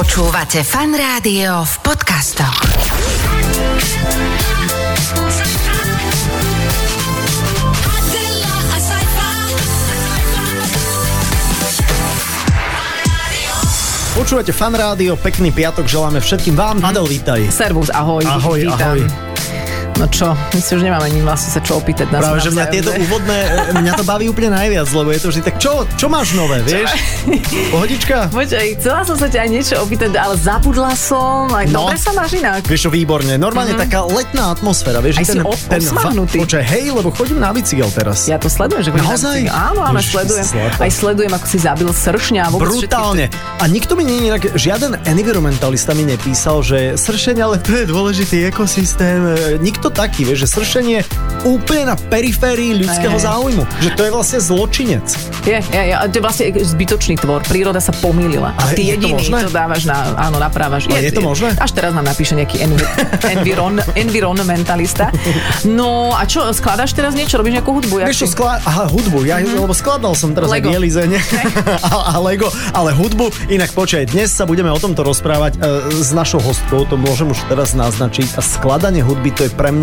Počúvate fan rádio v podcastoch. Počúvate fan rádio, pekný piatok želáme všetkým vám. Adel, vítaj. Servus, ahoj. Ahoj, vítam. ahoj. No čo, my si už nemáme ani vlastne sa čo opýtať na Práve, že mňa tieto úvodné, e, mňa to baví úplne najviac, lebo je to vždy tak, čo, čo máš nové, vieš? Pohodička? Počkaj, chcela som sa ťa aj niečo opýtať, ale zabudla som. Aj No. dobre sa máš inak. Vieš čo, výborne. Normálne taká letná atmosféra, vieš? Aj že si o- osmahnutý. Počkaj, hej, lebo chodím na bicykel teraz. Ja to sledujem, že chodíš na Naozaj? bicykel. Áno, áno, Ježiš, sledujem. zlata. Aj sledujem, ako si zabil sršňa. Brutálne. A nikto mi nie inak, žiaden environmentalista mi nepísal, že sršenie, ale to je dôležitý ekosystém. E, Nikto taký, vieš, že sršenie úplne na periférii ľudského Hej. záujmu. Že to je vlastne zločinec. Je, je, je, to je vlastne zbytočný tvor. Príroda sa pomýlila. A ty je to jediný možné? to dávaš na, áno, naprávaš. Ale je to možné? Až teraz nám napíše nejaký envi, environ, environmentalista. No a čo, skladaš teraz niečo? Robíš nejakú hudbu? Vieš čo, skla- aha, hudbu, ja, lebo skladal som teraz Lego. aj Bielize, nie? a, a Lego, ale hudbu, inak počkaj, dnes sa budeme o tomto rozprávať e, s našou hostkou, to môžem už teraz naznačiť a skladanie hudby to je pre mňa,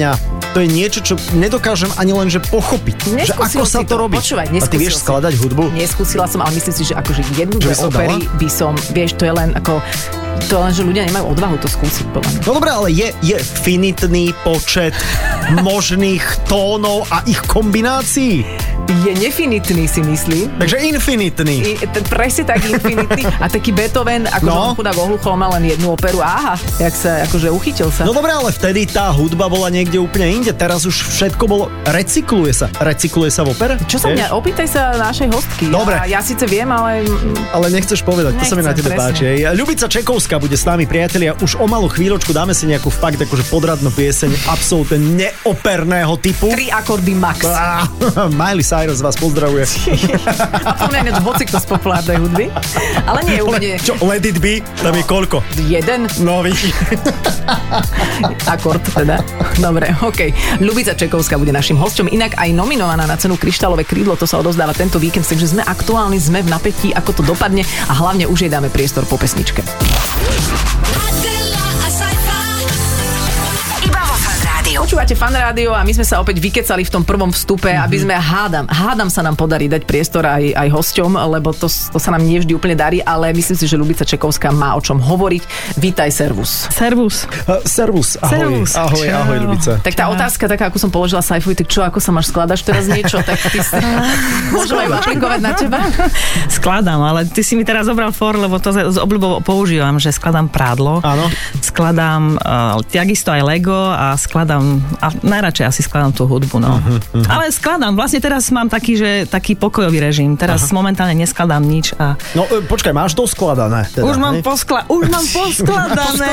to je niečo, čo nedokážem ani len, že pochopiť, že ako sa si to robí. Počúvaj, a ty vieš si. skladať hudbu? Neskúsila som, ale myslím si, že akože jednu, Že by to opery by som, vieš, to je len ako, to len, že ľudia nemajú odvahu to skúsiť, podľa mňa. No dobré, ale je, je finitný počet možných tónov a ich kombinácií. Je nefinitný, si myslím. Takže infinitný. I, t- presne tak infinitný. A taký Beethoven, ako No. chudák ohluchol, mal len jednu operu. Aha, jak sa, akože uchytil sa. No dobre, ale vtedy tá hudba bola niekde úplne inde. Teraz už všetko bolo... Recykluje sa. Recykluje sa v opere? Čo sa mňa, opýtaj sa našej hostky. Dobre. Ja, ja síce viem, ale Ale nechceš povedať, to sa mi na Nechcem, tebe presne. páči. Ľubica Čekovská bude s nami, priatelia. Už o malú chvíľočku dáme si nejakú fakt akože podradnú pieseň absolútne neoperného typu. tri akordy max. Á, Miley Cyrus vás pozdravuje. To mňa ináč hoci kto z populárnej hudby. Ale nie úplne Čo, let it be? Tam je koľko? jeden No, vidíš. akord teda. Dobre, OK. Ľubica Čekovská bude našim hosťom, inak aj nominovaná na cenu Kryštálové krídlo, to sa odozdáva tento víkend, takže sme aktuálni, sme v napätí, ako to dopadne a hlavne už jej dáme priestor po pesničke. Yeah. Fan rádiu. Počúvate fan rádio a my sme sa opäť vykecali v tom prvom vstupe, Mhm. aby sme hádam, hádam sa nám podarí dať priestor aj, aj hosťom, lebo to, to sa nám nie vždy úplne darí, ale myslím si, že Ľubica Čekovská má o čom hovoriť. Vítaj, servus. Servus. Uh, servus, ahoj. Servus. Ahoj, Čau. ahoj, Ľubica. Tak tá otázka, taká ako som položila Saifovi, tak čo, ako sa máš, skladaš teraz niečo, tak ty si... Môžeme ju aplikovať na teba? Skladám, ale ty si mi teraz zobral for, lebo to z obľubou používam, že skladám prádlo. Áno. Skladám uh, takisto aj Lego a skladám, a najradšej asi skladám tú hudbu, no. Mhm, Ale skladám, vlastne teraz mám taký, že taký pokojový režim. Teraz momentálne neskladám nič a No, e, počkaj, máš doskladané. Teda, už mám, hej? poskla- už mám poskladané.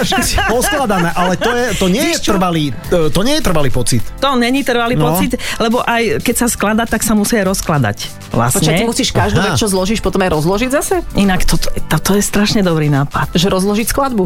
Poskladané, ale to, je, to nie je trvalý, e, to nie je trvalý pocit. to není trvalý No. pocit, lebo aj keď sa skladá, tak sa musí aj rozkladať. Vlastne. Počkaj, ty musíš každú Aha. vec, čo zložíš, potom aj rozložiť zase? Inak toto, toto je strašne dobrý nápad. Že rozložiť skladbu?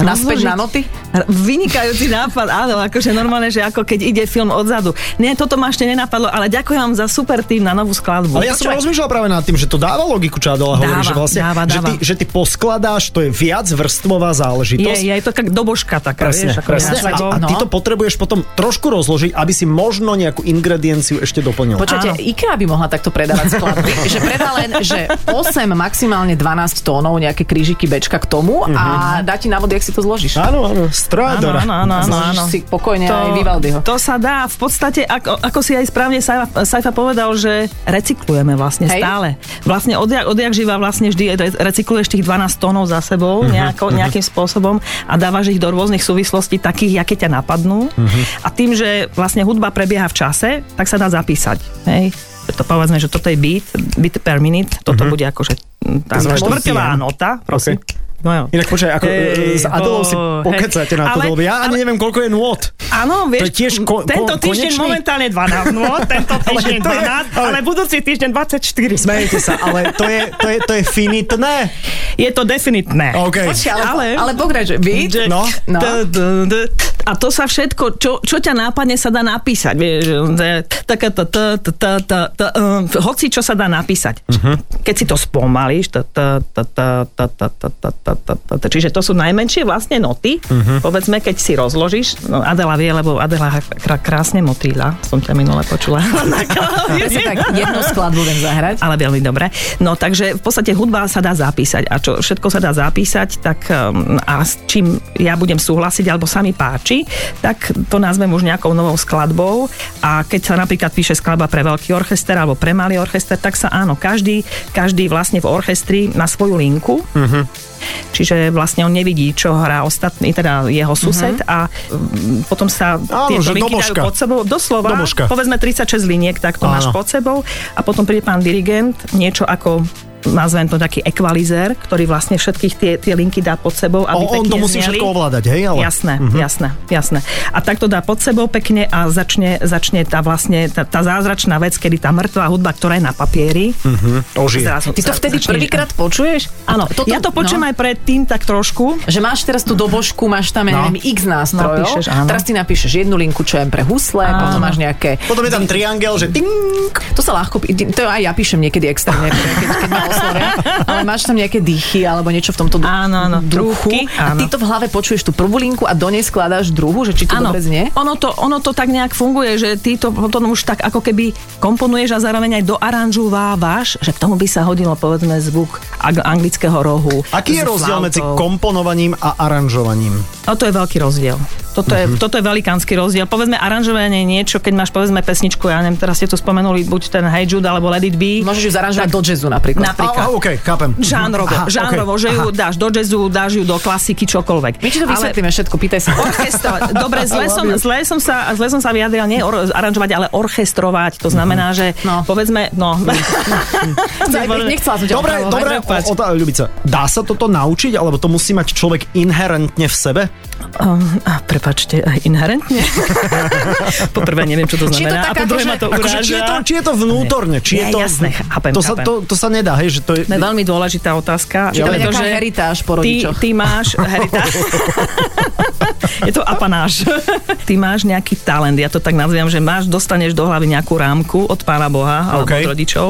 Naspäť na noty? Vynikajúci nápad, áno, akože normálne, že ako keď ide film odzadu. Nie, toto ma ešte nenapadlo, ale ďakujem vám za super tým na novú skladbu. Ale ja som rozmýšľal práve nad tým, že to dáva logiku, čo Adela hovorí, Dáva, že vlastne, dáva, že, dáva. ty, že ty poskladáš, to je viac vrstvová je, záležitosť. je to taká dobožka taká, Presne, vieš, ako presne. viac A, a ty no. to potrebuješ potom trošku rozložiť, aby si možno nejakú ingredienciu ešte doplnil. Počujete. IKEA by mohla takto predávať skladby. že predá len, že 8, maximálne 12 tónov, nejaké krížiky bečka k tomu a dá ti návod, jak si to zložíš. Áno, áno, strádora. áno, áno, áno, Zložíš áno. si pokojne aj Vivaldiho. to sa dá. V podstate, ako, ako si aj správne Saifa, Saifa povedal, že recyklujeme vlastne Hej. stále. Vlastne odjak, odjak živa vlastne vždy re- recykluješ tých 12 tónov za sebou nejako, nejakým spôsobom a dávaš ich do rôznych súvislostí takých, aké ťa napadnú. A tým, že vlastne hudba prebieha v čase, tak sa dá zapísať. Hej? To povedzme, že toto je beat, beat per minute, toto bude akože mm, tá to štvrťová nota, prosím. No jo. Inak počkaj, ako Hej, e, s Adelou si ho, pokecáte na to, Ale- lebo ja ani ale- neviem, koľko je nôd. Áno, To vieš, je tiež ko- tento týždeň konečný? momentálne 12, no, tento týždeň to je- 12, ale- ale budúci týždeň 24. Smejete sa, ale to je, to je, to je finitné. Je to definitné. OK. Počkaj, ale, ale, Ale- ale pokračuj. No. No. A to sa všetko, čo, čo ťa nápadne, sa dá napísať. Vieš, že to je taká tá, tá, tá, tá, tá, tá, um, hoci čo sa dá napísať. Keď si to spomalíš, tá, tá, tá, tá, tá, tá, tá, tá, tá, tá, tá, tá, čiže to sú najmenšie vlastne noty. Povedzme, keď si rozložíš, no Adela vie, lebo Adela krá, krásne motýla, som ťa minule počula. Tak, jednu skladbu viem zahrať. Ale veľmi dobre. No takže v podstate hudba sa dá zapísať a čo všetko sa dá zapísať, tak um, a s čím ja budem súhlasiť alebo sa mi páči, tak to nazvem už nejakou novou skladbou a keď sa napríklad píše skladba pre veľký orchester alebo pre malý orchester, tak sa áno, každý, každý vlastne v orchestri na svoju linku. Čiže vlastne on nevidí, čo hrá ostatný, teda jeho sused a mm, potom sa Áno, tieto linky dajú pod sebou, doslova, Dobožka. povedzme 36 liniek, tak to Áno. máš pod sebou a potom príde pán dirigent, niečo ako nazvem to taký ekvalizér, ktorý vlastne všetkých tie, tie linky dá pod sebou, aby O, on to musí zneli. všetko ovládať, hej? Ale... Jasné, jasné, jasné. A tak to dá pod sebou pekne a začne, začne tá vlastne tá, tá zázračná vec, kedy tá mŕtvá hudba, ktorá je na papieri, Ožije. zrazu, Ty to vtedy začneš- prvýkrát počuješ? Áno, Toto- ja to počujem no. aj predtým tak trošku. Že máš teraz tú dobožku, máš tam, ja No. neviem, x nástrojov. Napíšeš, áno. teraz ty napíšeš jednu linku, čo je pre husle, Áno. potom máš nejaké... Potom je tam triangel, že ting, To sa ľahko, to aj ja píšem niekedy extrémne, keď, keď oslovia, ale máš tam nejaké dýchy alebo niečo v tomto d- Áno, áno, druhu trúbky, a ty áno. to v hlave počuješ tú prvú linku a do nej skladáš druhú, že či to dobre znie? ono to, ono to tak nejak funguje, že ty to potom už tak ako keby komponuješ a zároveň aj doaranžovávaš, že k tomu by sa hodilo povedzme zvuk anglického rohu. Aký je rozdiel medzi flautou. komponovaním a aranžovaním? No to je veľký rozdiel. Toto je, toto je velikánsky rozdiel. Povedzme, aranžovanie je niečo, keď máš povedzme pesničku, ja neviem, teraz ste tu spomenuli, buď ten Hey Jude alebo Let It Be. Môžeš ju zaranžovať do jazzu napríklad. Napríklad. A, a, OK, chápem. Žánrovo, Aha, žánrovo, OK, že ju aha. dáš do jazzu, dáš ju do klasiky, čokoľvek. My ti to Ale- vysvetlíme všetko, pýtaj sa. Orchestrovať. Dobre, zle som, zle som sa, zle som sa vyjadrila, nie or, aranžovať, ale orchestrovať. To znamená, že No. povedzme, no. Nechcela som ťa Dobre, dobre, Ľubica, dá sa toto naučiť, alebo to musí mať človek inherentne v sebe? Um, a prepačte, aj inherentne. Poprvé neviem, čo to Či je to znamená. a po druhé akože- ma to Akože, uráža. či, je to, či je to vnútorne? Či je to, jasné, chápem, to, sa, chápem. to, to sa nedá, hej, že to je... To je veľmi dôležitá otázka. Či to je nejaká heritáž po ty, rodičoch. ty máš heritáž. je to apanáž. ty máš nejaký talent, ja to tak nazývam, že máš, dostaneš do hlavy nejakú rámku od pána Boha alebo OK. od rodičov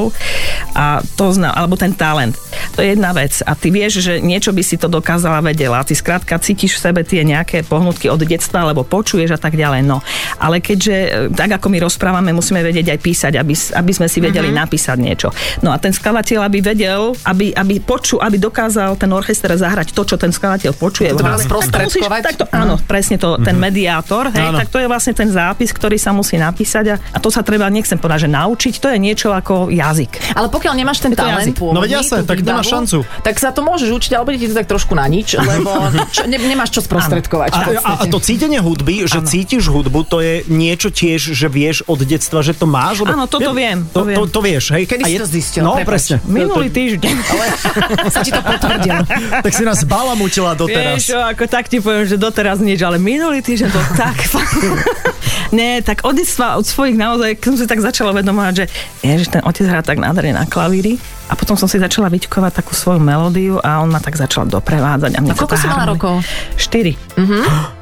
a to zna, alebo ten talent. To je jedna vec a ty vieš, že niečo by si to dokázala vedela. Ty skrátka cítiš v sebe tie nejaké pohnutky od detstva, alebo počuješ a tak ďalej. No. Ale keďže, e, tak ako my rozprávame, musíme vedieť aj písať, aby, aby sme si vedeli Mhm. napísať niečo. No a ten skladateľ, aby vedel, aby, aby poču, aby dokázal ten orchester zahrať to, čo ten skladateľ počuje. To v má hlave. sprostredkovať. Tak to, áno, presne to, ten mediátor, hej, Áno. tak to je vlastne ten zápis, ktorý sa musí napísať a, a to sa treba, nechcem povedať, že naučiť, to je niečo ako jazyk. Ale pokiaľ nemáš ten talent pôvodný, No jasné, tú tak nemáš výbavu, šancu. Tak sa to môžeš učiť, ale bude ti to tak trošku na nič, lebo čo, ne, nemáš čo sprostredkovať. A, a, to cítenie hudby, že cítiš hudbu, to je niečo tiež, že vieš od detstva, že to máš? Áno, toto viem, to To, viem. to, to vieš, hej? Kedy A si je- to zistil? No, Prepáč. presne. Minulý týždeň. sa ti to potvrdilo. Tak si nás balamutila doteraz. Vieš, ako tak ti poviem, že doteraz nič, ale minulý týždeň to tak... Nie, tak od detstva, od svojich naozaj, keď som si tak začala uvedomovať, že ježiš, ten otec hrá tak nádherne na klavíri a potom som si začala vyťukovať takú svoju melódiu a on ma tak začal doprevádzať. A, mne A koľko si mala harmonia- rokov? Štyri.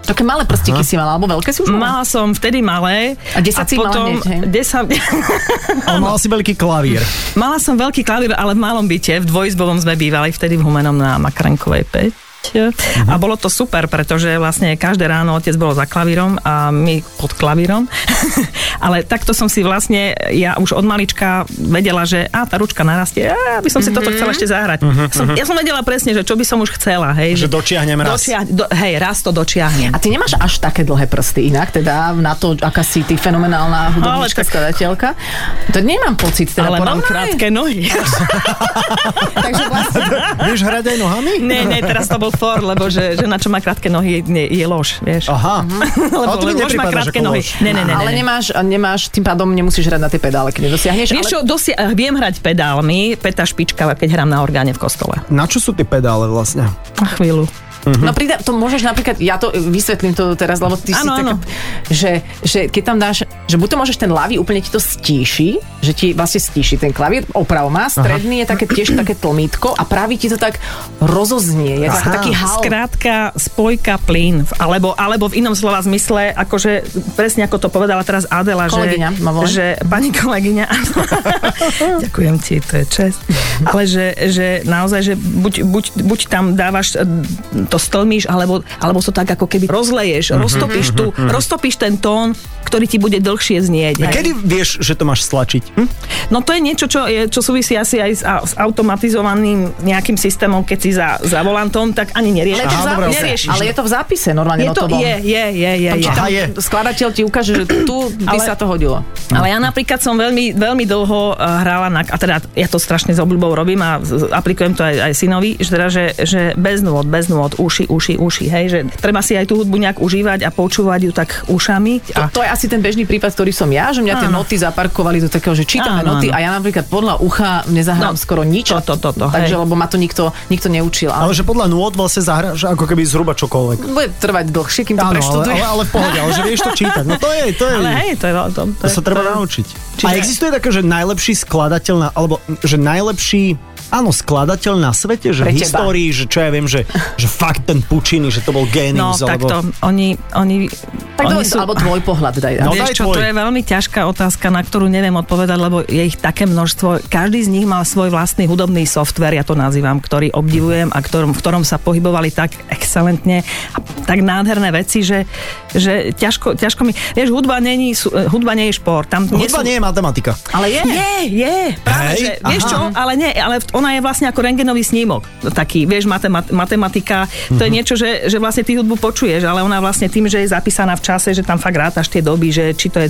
Také malé prstiky si mala, alebo veľké si už mala? Mala som vtedy malé. A 10 si mala potom, hneď, hej? 10, Ale mal si veľký klavír. Mala som veľký klavír, ale v malom byte, v dvojizbovom sme bývali, vtedy v Humenom na Makarenkovej 5. A bolo to super, pretože vlastne každé ráno otec bol za klavírom a my pod klavírom. Ale takto som si vlastne, ja už od malička vedela, že a tá ručka narastie, a by som si toto chcela ešte zahrať. Som, ja som vedela presne, že čo by som už chcela. Hej, Že dočiahnem raz. Dočia, do, hej, raz to dočiahnem. A ty nemáš až také dlhé prsty inak, teda na to, aká si ty fenomenálna hudobníčka, tak- skladateľka. To nemám pocit, teda ale mám krátke nohy. Takže vlastne, Vieš hrať aj nohami? Nie, nie, teraz to bol for, lebo že žena, čo má krátke nohy, je, je lož, vieš. Aha. lebo, Ale lož má krátke nohy. Ne, ne, ne, ale ne, ne. nemáš, nemáš, tým pádom nemusíš hrať na tie pedále, keď nedosiahneš. Vieš čo, dosia- viem hrať pedálmi, peta špička, keď hrám na orgáne v kostole. Na čo sú tie pedále vlastne? Na chvíľu. No prida, to môžeš napríklad, ja to vysvetlím to teraz, lebo ty si Áno, taká, že, že keď tam dáš, že buď to môžeš ten lavy úplne ti to stíši, že ti vlastne stíši ten klavír, oprav má, stredný je také tiež také tlmítko a pravý ti to tak rozoznie, je Aha. taký hal. Skrátka, spojka plyn, alebo, alebo v inom slova zmysle, akože presne ako to povedala teraz Adela, Kolegyňa že, že pani kolegyňa, ďakujem ti, to je čest, ale že, že naozaj, že buď, buď, buď tam dávaš, to stlmíš, alebo, alebo to tak ako keby rozleješ, roztopíš, tu, roztopíš ten tón, ktorý ti bude dlhšie znieť. A hej. kedy vieš, že to máš stlačiť? Hm? No to je niečo, čo, je, čo súvisí asi aj s, a, s automatizovaným nejakým systémom, keď si za, za volantom, tak ani neriešiš. Ale, je to v Aha, ok. neriešiš. ale je to v zápise normálne je to, notovom. je, je, je, je, Tam, je. tam je. skladateľ ti ukáže, že tu by Ale- sa to hodilo. Ale ja napríklad som veľmi, veľmi dlho uh, hrála na, a teda ja to strašne s obľubou robím a aplikujem to aj, aj synovi, že, teda, že, že bez nôd, bez nôd, uši, uši, uši, hej, že treba si aj tú hudbu nejak užívať a počúvať ju tak ušami. To, A, to je asi ten bežný prípad, ktorý som ja, že mňa tie Áno. noty zaparkovali do takého, že čítame Áno, noty áno. a ja napríklad podľa ucha nezahrám No, skoro nič. to, to, to, to, Takže, hej. lebo ma to nikto, nikto neučil. Ale Ale, že podľa nôd vlastne zahráš ako keby zhruba čokoľvek. bude trvať dlhšie, kým to Áno, ale, preštudujem. ale, ale pohode, ale že vieš to čítať. No to je, to je, ale hej, to je... To, to, to sa treba to, naučiť. Čiže- A existuje také, že najlepší skladateľ na, alebo že najlepší Áno, skladateľ na svete, že Pre v teba. histórii, že čo ja viem, že, že fakt ten Pučiny, že to bol No, génius, alebo... takto, oni, oni, Tak oni dobre, alebo tvoj pohľad daj. No No, daj Vieš čo, tvoj. to je veľmi ťažká otázka, na ktorú neviem odpovedať, lebo je ich také množstvo. Každý z nich mal svoj vlastný hudobný software, ja to nazývam, ktorý obdivujem a ktorom, v ktorom sa pohybovali tak excelentne a tak nádherné veci, že, že ťažko, ťažko mi... Vieš, hudba, není, sú- hudba nie je šport. Tam nie Hudba sú, nie je matematika. ale je. je, je, práve, Hej, že, vieš aha. čo, ale nie, ale v- ona je vlastne ako rengenový snímok, taký, vieš, matemat, matematika, to Mhm. je niečo, že, že vlastne ty hudbu počuješ, ale ona vlastne tým, že je zapísaná v čase, že tam fakt rátaš tie doby, že či to je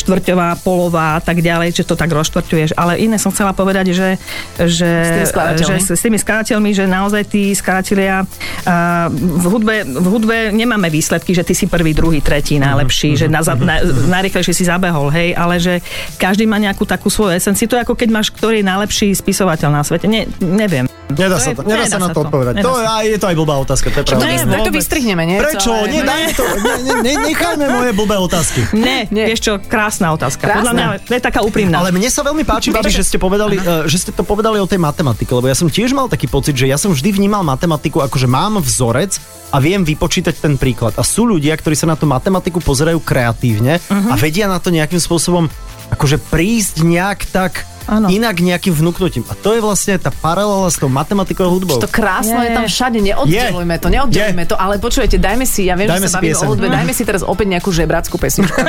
štvrťová, polová a tak ďalej, že to tak rozštvrťuješ, ale iné som chcela povedať, že, že, S tými že s, s tými skladateľmi, že naozaj tí skladatelia a, v, hudbe, v hudbe nemáme výsledky, že ty si prvý, druhý, tretí najlepší, že na, na, najrychlejšie si zabehol, hej, ale že každý má nejakú takú svoju esenciu. To je ako keď máš, ktorý je najlepší spisovateľ na svete. Ne, neviem. Nedá To sa, je- to, nedá sa na to odpovedať. Nedá To, je to aj blbá otázka, to je To, pravda. Ne, tak to vôbec. vystrihneme, nie? Prečo? Celé. Nie, dajme to, ne, ne, ne, nechajme moje blbé otázky. Ne, Nie. vieš čo, krásna otázka. Krásna. Podľa mňa to je taká úprimná. Ale mne sa veľmi páči, babi, že ste, povedali, uh, že ste to povedali o tej matematike, lebo ja som tiež mal taký pocit, že ja som vždy vnímal matematiku ako, že mám vzorec a viem vypočítať ten príklad. A sú ľudia, ktorí sa na tú matematiku pozerajú kreatívne a vedia na to nejakým spôsobom akože prísť nejak tak Áno. inak nejakým vnúknutím. A to je vlastne tá paralela s tou matematikou a hudbou. To krásno je Je. tam všade, neoddelujme to, neoddelujme to, ale počujete, dajme si, ja viem, Dajme že sa bavíme o hudbe, dajme si teraz opäť nejakú žebrackú pesničku.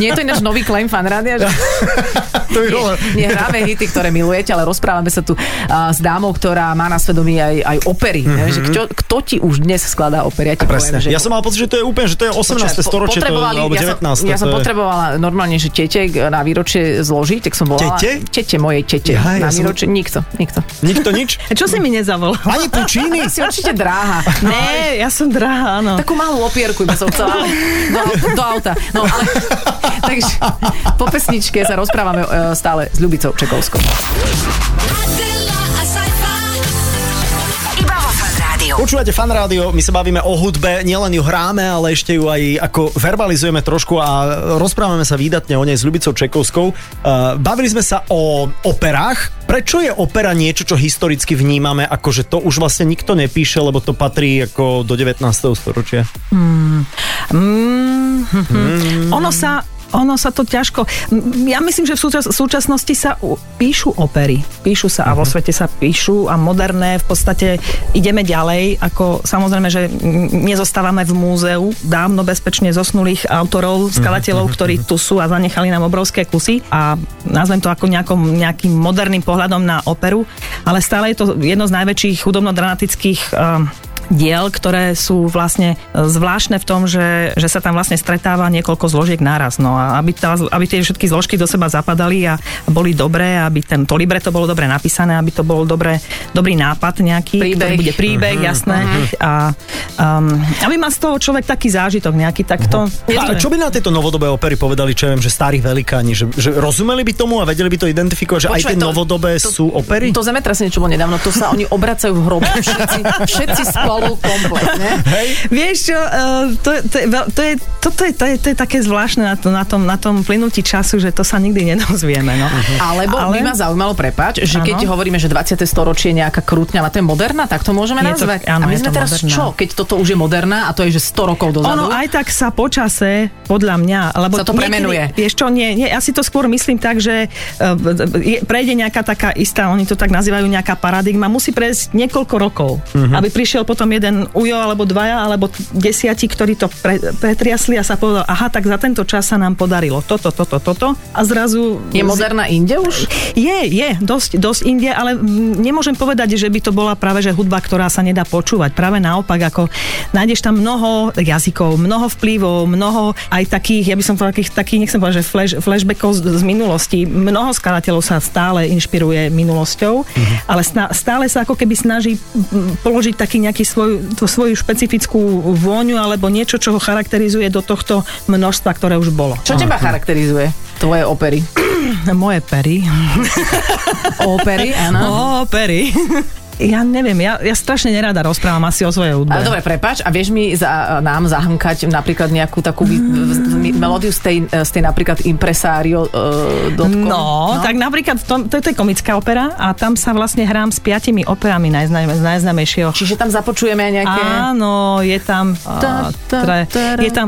Nie je to ináč nový claim fan rádia, že to bolo... nie hráme hity, ktoré milujete, ale rozprávame sa tu uh, s dámou, ktorá má na svedomí aj, aj opery. Mm-hmm. Že kto, kto ti už dnes skladá opery? Ja ti Presne. poviem, že Ja som mal pocit, že to je úplne, že to je 18. Počkaj, po- storočie, to, alebo ja 19. Som, ja som to je... potrebovala normálne, že tete na výročie zložiť, tak som volala. Tete? Tete mojej tete. Jaj, na ja som- výročie, nikto, nikto. Nikto nič? Čo si mi nezavolal? Ani Pučíny? Si určite dráha. Ne, ja som drahá, áno. Takú malú opierku by som chcela do, do auta. No ale, takže po pesničke sa rozprávame e, stále s Ľubicou Čekovskou. Počúvate fan rádio, my sa bavíme o hudbe, nielen ju hráme, ale ešte ju aj ako verbalizujeme trošku a rozprávame sa výdatne o nej s Ľubicou Čekovskou. Uh, bavili sme sa o operách. Prečo je opera niečo, čo historicky vnímame, ako že to už vlastne nikto nepíše, lebo to patrí ako do 19. storočia? Mm, Ono sa ono sa to ťažko... Ja myslím, že v súčas, súčasnosti sa píšu opery. Píšu sa a vo svete sa píšu a moderné v podstate ideme ďalej, ako samozrejme, že nezostávame v múzeu dávno bezpečne zosnulých autorov, skladateľov, ktorí tu sú a zanechali nám obrovské kusy a nazvem to ako nejakom, nejakým moderným pohľadom na operu, ale stále je to jedno z najväčších hudobno-dramatických um, diel, ktoré sú vlastne e, zvláštne v tom, že, že sa tam vlastne stretáva niekoľko zložiek naraz. No a aby, tá, aby tie všetky zložky do seba zapadali a boli dobré, aby ten, to libreto bolo dobre napísané, aby to bolo dobre dobrý nápad nejaký, Príbeh. ktorý bude príbeh, jasné. A um, aby mal z toho človek taký zážitok nejaký, tak to... je A čo by na tieto novodobé opery povedali, čo ja viem, že starí velikáni, že, že rozumeli by tomu a vedeli by to identifikovať, že aj tie to- novodobé to- sú opery? To zemetrasenie, čo bolo nedávno, to sa oni obracajú v hrobe. Všetci, všetci spolu kompletne. Vieš čo, uh, to, to, to, je, toto je, to, je, to je také zvláštne na, to, na, tom, na tom plynutí času, že to sa nikdy nedozvieme. No. Alebo Ale... Ale- by ma zaujímalo, prepáč, že Áno. keď hovoríme, že 20. storočie je nejaká krútňava, to je moderná, tak to môžeme Je to- nazvať. áno, a my sme to teraz moderná. čo, keď toto už je moderná a to je, že 100 rokov dozadu? Ono aj tak sa počase, podľa mňa, lebo Sa to premenuje. Vieš čo, nie, nie, ja si to skôr myslím tak, že uh, je, prejde nejaká taká istá, oni to tak nazývajú nejaká paradigma, musí prejsť niekoľko rokov, uh-huh. aby prišiel potom jeden ujo, alebo dvaja, alebo desiati, ktorí to pre, pretriasli a sa povedal, aha, tak za tento čas sa nám podarilo toto, toto, toto a zrazu... Je moderná inde už? Je, je, dosť, dosť inde, ale nemôžem povedať, že by to bola práve že hudba, ktorá sa nedá počúvať. Práve naopak, ako nájdeš tam mnoho jazykov, mnoho vplyvov, mnoho aj takých, ja by som povedal, takých, takých nechcem povedať, že flash, flashbackov z, z minulosti. Mnoho skladateľov sa stále inšpiruje minulosťou, ale sna, stále sa ako keby snaží položiť taký nejaký svoj, tú svoju špecifickú vôňu alebo niečo, čo ho charakterizuje do tohto množstva, ktoré už bolo. Čo teba charakterizuje? Tvoje opery. Moje pery. Opery, áno. Ó, pery. Ja neviem, ja, ja strašne nerada rozprávam asi o svojej hudbe. Dobre, prepač, a vieš mi za, nám zahamkať napríklad nejakú takú v- melódiu z tej, z tej napríklad impresario uh, dotkom? No, no, tak napríklad v tom, to, to je komická opera a tam sa vlastne hrám s piatimi operami najznam, najznamejšieho. Čiže tam započujeme aj nejaké... Áno, je tam, uh, tre, tara, je tam,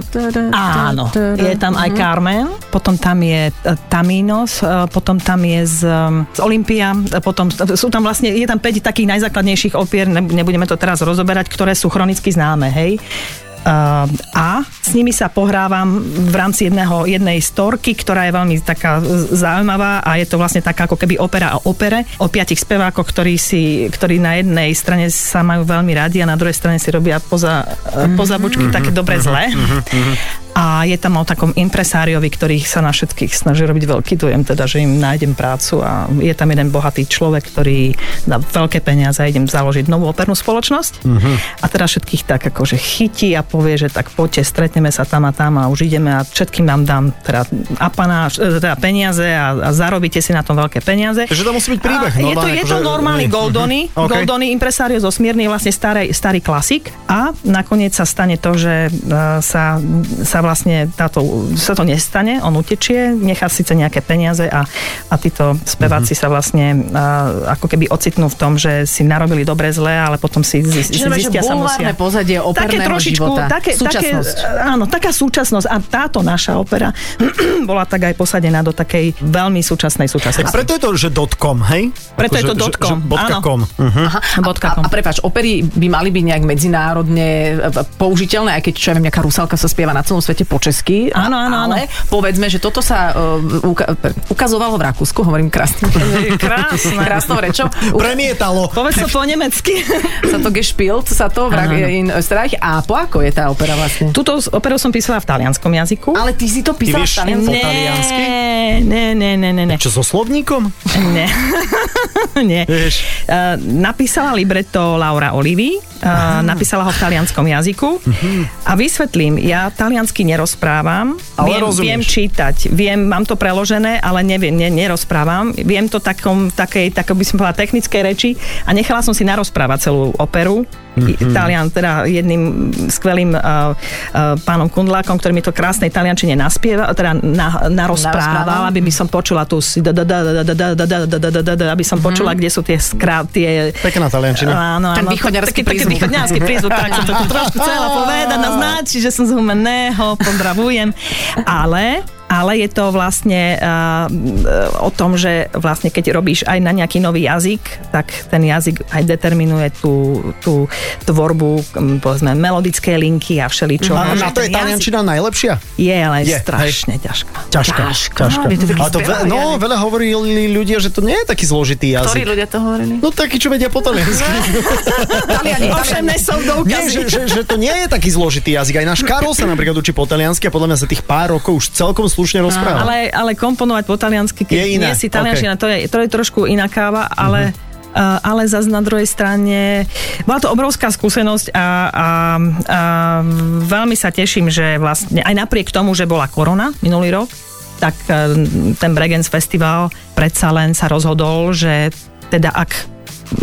áno, je tam aj mhm. Carmen, potom tam je uh, Taminos, potom tam je z, z Olympia, potom sú tam vlastne, je tam 5 takých najzákladnejších opier, ne- nebudeme to teraz rozoberať, ktoré sú chronicky známe, hej. Uh, a s nimi sa pohrávam v rámci jedného, jednej storky, ktorá je veľmi taká zaujímavá a je to vlastne taká ako keby opera o opere o piatich spevákoch, ktorí, si, ktorí na jednej strane sa majú veľmi radi a na druhej strane si robia poza, mm-hmm. pozabučky také dobre zlé. A je tam o takom impresáriovi, ktorý sa na všetkých snaží robiť veľký dojem, teda, že im nájdem prácu a je tam jeden bohatý človek, ktorý dá veľké peniaze a idem založiť novú opernú spoločnosť. A teda všetkých tak akože chytí a povie, že tak poďte, stretneme sa tam a tam a už ideme a všetkým vám dám teda, apanáž, e, teda peniaze a, a zarobíte si na tom veľké peniaze. Takže to musí byť príbeh. A je to, normálne, je to akože- normálny Goldony, Ok. okay. Goldony impresario zo Smierny, vlastne starý, starý klasik a nakoniec sa stane to, že e, sa, sa vlastne táto, sa to nestane, on utečie, nechá síce nejaké peniaze a, a títo speváci Mhm. sa vlastne e, ako keby ocitnú v tom, že si narobili dobre zle, ale potom si, si Čiže máš zistia sa musia. pozadie Také trošičku, života. také, Súčasnosť. Také, áno, taká súčasnosť. A táto naša opera bola tak aj posadená do takej veľmi súčasnej A súčasnosti. preto je to, že dotcom, hej? Preto je to že- dotcom, že bodka áno. com. Mhm. Aha. A, Bodka a, a prepáč, opery by mali byť nejak medzinárodne e, použiteľné, aj keď čo ja viem, nejaká rusalka sa spieva na celom svete po česky. Áno, áno, ale povedzme, že toto sa uh, uka- ukazovalo v Rakúsku, hovorím krásne. Krásne. Krásnou rečou. U- Premietalo. Povedz to po nemecky. sa to gespielt, sa to v Rak- Áno, áno. in Österreich. A po ako je tá opera vlastne? Tuto operu som písala v talianskom jazyku. Ale ty si to písala v vieš- taliansku? po taliansky? Nie, nie, nie, nie, nie. Čo so slovníkom? Nie. nie. Vieš. Uh, napísala libretto Laura Olivi, uh, napísala ho v talianskom jazyku a vysvetlím, ja taliansky nerozprávam. Ale viem, rozumieš. viem čítať, viem, mám to preložené, ale neviem, ne, nerozprávam. Viem to takom, takej, takom by som povedala, technickej reči a nechala som si narozprávať celú operu. Mm-hmm. Talian, teda jedným skvelým uh, uh, pánom Kundlákom, ktorý mi to krásnej taliančine naspieva, teda na, narozprával, aby by som počula tú aby som počula, kde sú tie skrá, tie... Pekná taliančina. Áno, áno. Ten východňarský prízvuk. Taký východňarský prízvuk, tak som to trošku chcela povedať, naznačiť, že som z humeného pozdravujem. Ale ale je to vlastne uh, o tom, že vlastne keď robíš aj na nejaký nový jazyk, tak ten jazyk aj determinuje tú, tú tvorbu, m, povedzme, melodické linky a všeličo. A Že na to je taliančina najlepšia? Je, ale je, strašne ťažká. Ťažká. Ťažká. ťažká. Je to ve- no, veľa hovorili ľudia, že to nie je taký zložitý Ktorí jazyk. ľudia to hovorili? No takí, čo vedia po taliansky. Taliani, Ovšem, Nie, že, že, že to nie je taký zložitý jazyk. Aj náš Karol sa napríklad učí po taliansky a podľa mňa sa tých pár rokov už celkom slušne rozpráva. Ale, ale komponovať po taliansky, keď Je iné, nie si taliančina, to, je, to je trošku iná káva, ale, ale zase na druhej strane bola to obrovská skúsenosť a, a, a veľmi sa teším, že vlastne aj napriek tomu, že bola korona minulý rok, tak e, ten Bregenz Festival predsa len sa rozhodol, že teda ak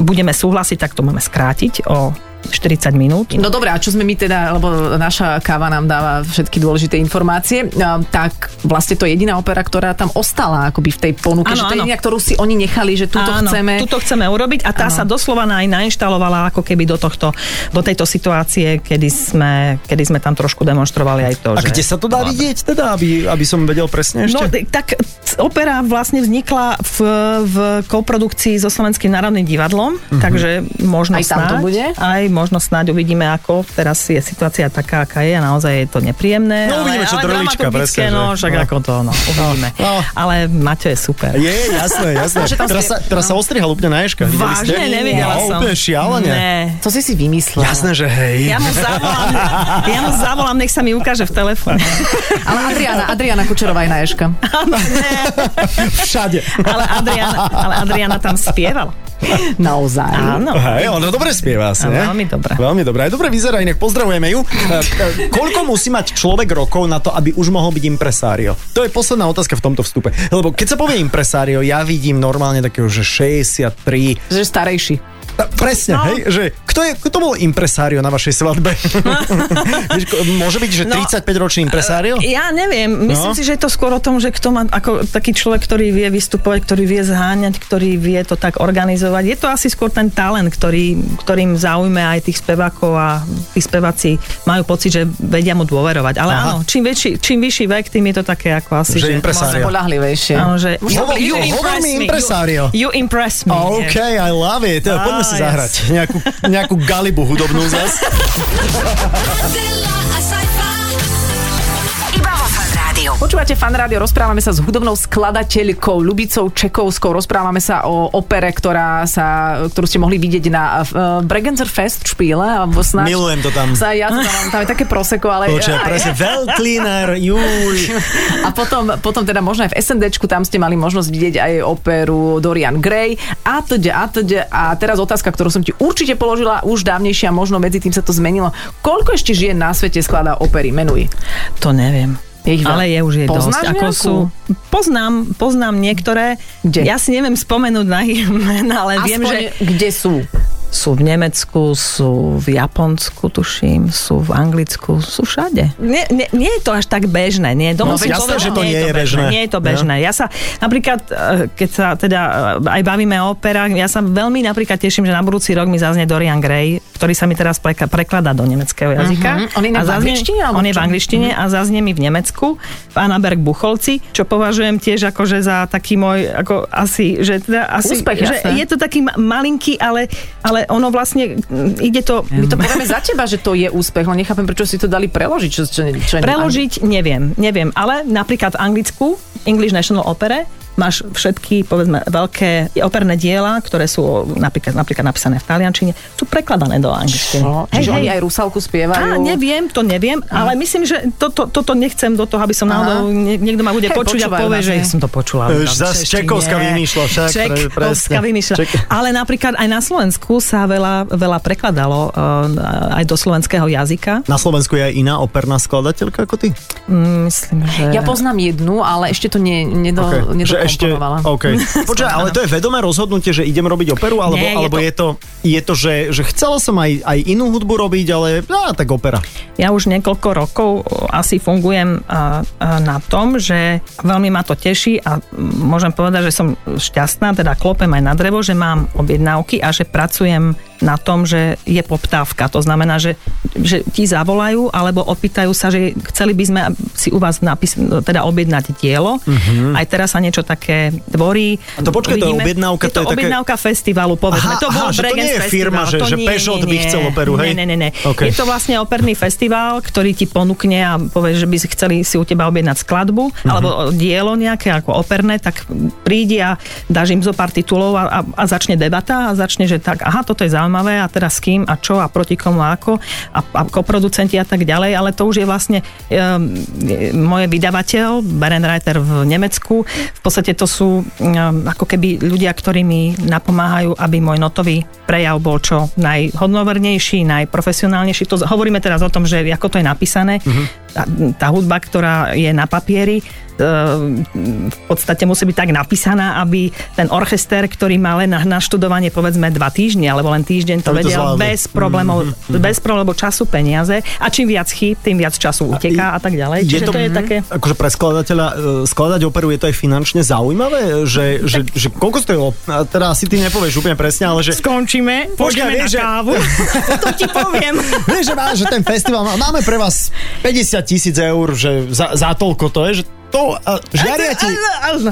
budeme súhlasiť, tak to máme skrátiť o 40 minút. No dobré, a čo sme my teda, lebo naša káva nám dáva všetky dôležité informácie, tak vlastne to je jediná opera, ktorá tam ostala akoby v tej ponuke, Áno, že to je jediná, ktorú si oni nechali, že túto Áno, chceme. Tuto chceme urobiť a tá Áno. sa doslova aj nainštalovala ako keby do tohto, do tejto situácie, kedy sme, kedy sme tam trošku demonstrovali aj to, A že... kde sa to dá vidieť teda, aby, aby som vedel presne No, ešte? tak c- opera vlastne vznikla v, v koprodukcii so Slovenským národným divadlom, Mhm. takže možno Aj tam to bude? Aj možno snáď uvidíme ako. Teraz je situácia taká, aká je a naozaj je to nepríjemné. No, uvidíme, ale, čo ale drlička, presne, no, že? však No. ako to, no, uvidíme. No. Ale Maťo je super. Je, jasné, jasné. Teraz sa, teraz sa ostrihal úplne na ste? Vážne, nevidela no, som. úplne šialene. Ne. To si si vymyslela. Jasné, že hej. Ja mu zavolám, ja mu zavolám, nech sa mi ukáže v telefóne. Ale Adriana, Adriana Kučerová je na Ježka. Všade. Ale Adriana, ale Adriana tam spievala. Naozaj. Áno. Hej, ona dobre spieva asi, ne? veľmi dobre. Veľmi dobre. Aj dobre vyzerá, inak pozdravujeme ju. E, e, Koľko musí mať človek rokov na to, aby už mohol byť impresário? To je posledná otázka v tomto vstupe. Lebo keď sa povie impresário, ja vidím normálne takého, že 63. Že starejší. Presne, No. hej, že kto, je, kto bol impresário na vašej svadbe? Môže byť, že No, 35-ročný impresário? Ja neviem, myslím No. si, že je to skôr o tom, že kto má ako taký človek, ktorý vie vystupovať, ktorý vie zháňať, ktorý vie to tak organizovať. Je to asi skôr ten talent, ktorý, ktorým zaujme aj tých spevákov a tí speváci majú pocit, že vedia mu dôverovať. Ale Aha. áno, čím, väčší, čím vyšší vek, tým je to také ako asi, Že že... impresário. Áno, že Hovor- you hovor impress me. You, you impress me. OK, I love it. Poďme si Ah, zahrať nejakú, nejakú galibu hudobnú zas. Rádiu. Počúvate fan rádio, rozprávame sa s hudobnou skladateľkou Ľubicou Čekovskou, rozprávame sa o opere, ktorá sa, ktorú ste mohli vidieť na uh, Bregenzer Fest špíle. Alebo snáď, Milujem to tam. Sa, ja to tam tam je také proseko, ale... Počkaj, aj- presne, Weltliner, juj. A potom, potom teda možno aj v SNDčku, tam ste mali možnosť vidieť aj operu Dorian Gray a teda, a teda. A teraz otázka, ktorú som ti určite položila už dávnejšie a možno medzi tým sa to zmenilo. Koľko ešte žien na svete skladá opery? Menuj. To neviem. Ich veľa. ale je už je Poznáš dosť. Ako nejakú? sú, poznám, poznám niektoré. Kde? Ja si neviem spomenúť na ich mena, ale viem, že Aspoň kde sú? Sú v Nemecku, sú v Japonsku, tuším, sú v Anglicku, sú všade. Nie, nie, nie je to až tak bežné. Nie, to No, jasné, že to nie je bežné. Nie je to bežné. Ja sa napríklad, eh, keď sa teda eh, aj bavíme o operách, ja sa veľmi napríklad teším, že na budúci rok mi zaznie Dorian Gray, ktorý sa mi teraz prekladá do nemeckého jazyka. Mhm. On je v A zaznie- angličtine, On je v v angličtine a zaznie mi v Nemecku, v Annaberg Bucholci, čo považujem tiež akože za taký môj, ako asi, že teda asi, Úspech, že jasné. je to taký ma- malinký, ale, ale ono vlastne mm, ide to... My to povieme za teba, že to je úspech, len nechápem, prečo si to dali preložiť. Čo, čo, čo, Preložiť neviem, neviem, ale napríklad v Anglicku, English National Opera, máš všetky, povedzme, veľké operné diela, ktoré sú napríklad, napríklad napísané v taliančine, sú prekladané do angličtiny. Čo? Čiže oni aj Rusalku spievajú? Á, neviem, to neviem, ale myslím, že toto, toto nechcem do toho, aby som náhodou, nie- niekto ma bude Hej, počuť a povie, že hej. som to počula. Už v zas češtine. Čekovská vymýšľa však, Čekovská vymýšľa. Ček- Ale napríklad aj na Slovensku sa veľa, veľa prekladalo uh, aj do slovenského jazyka. Na Slovensku je aj iná operná skladateľka ako ty? Mm, Myslím, že... Ja poznám jednu, ale ešte to ne, nedo, Okay. Že ešte, nedokomponovala. OK. Počkaj, ale to je vedomé rozhodnutie, že idem robiť operu, alebo, Nie, je alebo to- je to, je to že, že chcela som aj, aj inú hudbu robiť, ale á, tak opera. Ja už niekoľko rokov o, asi fungujem a, a na tom, že veľmi ma to teší a môžem povedať, že som šťastná, teda klopem aj na drevo, že mám objednávky a že pracujem na tom, že je poptávka. To znamená, že, že ti zavolajú alebo opýtajú sa, že chceli by sme si u vás napis, teda objednať dielo. Uh-huh. Aj teraz sa niečo také tvorí. A to počkaj, to je objednávka, Je to to, je také- objednávka festivalu, povedzme. Aha, to bol aha, že to nie je Festival. firma, že- To že nie, nie, by chcel operu, hej? Nie, nie, nie. OK. Je to vlastne operný festival, ktorý ti ponúkne a povie, že by si chceli si u teba objednať skladbu Mhm. alebo dielo nejaké ako operné, tak prídi a dáš im zo pár titulov a, a, a začne debata a začne, že tak, aha, toto je zaujímavé zaujímavé a teraz s kým a čo a proti komu a ako a, a koproducenti a tak ďalej, ale to už je vlastne um, moje vydavateľ, Berenreiter v Nemecku. V podstate to sú um, ako keby ľudia, ktorí mi napomáhajú, aby môj notový prejav bol čo najhodnovernejší, najprofesionálnejší. To hovoríme teraz o tom, že ako to je napísané. Tá, tá hudba, ktorá je na papieri, v podstate musí byť tak napísaná, aby ten orchester, ktorý má len na naštudovanie povedzme dva týždne alebo len týždeň, to Aby to vedel bez problémov, bez problémov času, peniaze. A čím viac chýb, tým viac času uteká a tak ďalej. Čiže to, je také... Akože pre skladateľa, e, skladať operu je to aj finančne zaujímavé, že, že, že koľko stojí? A teda asi ty nepovieš úplne presne, ale že... Skončíme, pôjdeme na že- kávu, potom ti poviem. Vieš, že, má, že ten festival, má- máme pre vás 50 tisíc eur, že za, za toľko to je, že to, a žiaria ti,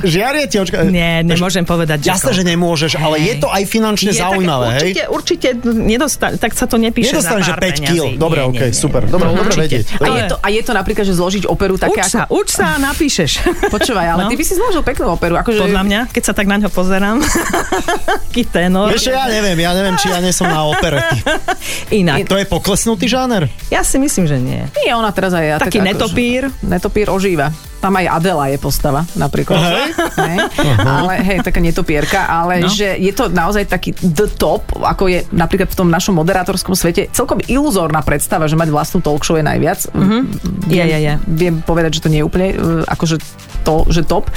žiaria ti, očka, Nie, nemôžem povedať. Jasné, že nemôžeš, ale je to aj finančne Je zaujímavé, tak, hej? Určite, určite tak sa to nepíše Nedostaneš, že za 5 pár peňazí. kg. Dobre, Nie, okej, nie, nie, super. nie. Dobre, určite. vedieť. A je, to, a je to napríklad, že zložiť operu také Uč sa, uč sa napíšeš. Počúvaj, ale No. ty by si zložil peknú operu. Akože... Podľa mňa, keď sa tak na ňo pozerám. Tenor. Vieš, ja neviem, ja neviem, či ja nie som na operety. Inak. To je poklesnutý žáner? Ja si myslím, že nie. Nie, ona teraz aj. Taký tak netopír. Netopír ožíva. Tam aj Adela je postava, napríklad. Hej. Hej. Ale hej, taká netopierka, ale No. že je to naozaj taký the top, ako je napríklad v tom našom moderátorskom svete, celkom iluzórna predstava, že mať vlastnú talk show je najviac. Mm-hmm. Je, je, je. Viem povedať, že to nie je úplne uh, akože to, že top.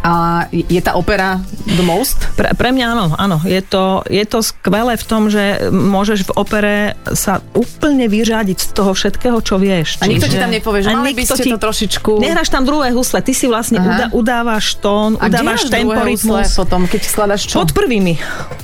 A je tá opera the most? Pre, pre mňa áno, áno. Je to, je to skvelé v tom, že môžeš v opere sa úplne vyřadiť z toho všetkého, čo vieš. A nikto ti Čiže- tam nepovie, že mali by ste to trošičku- Nehráš tam druhé husle, ty si vlastne Aha. uda, udávaš tón, A kde udávaš tempo, rytmus. potom, keď skladaš čo? Pod prvými.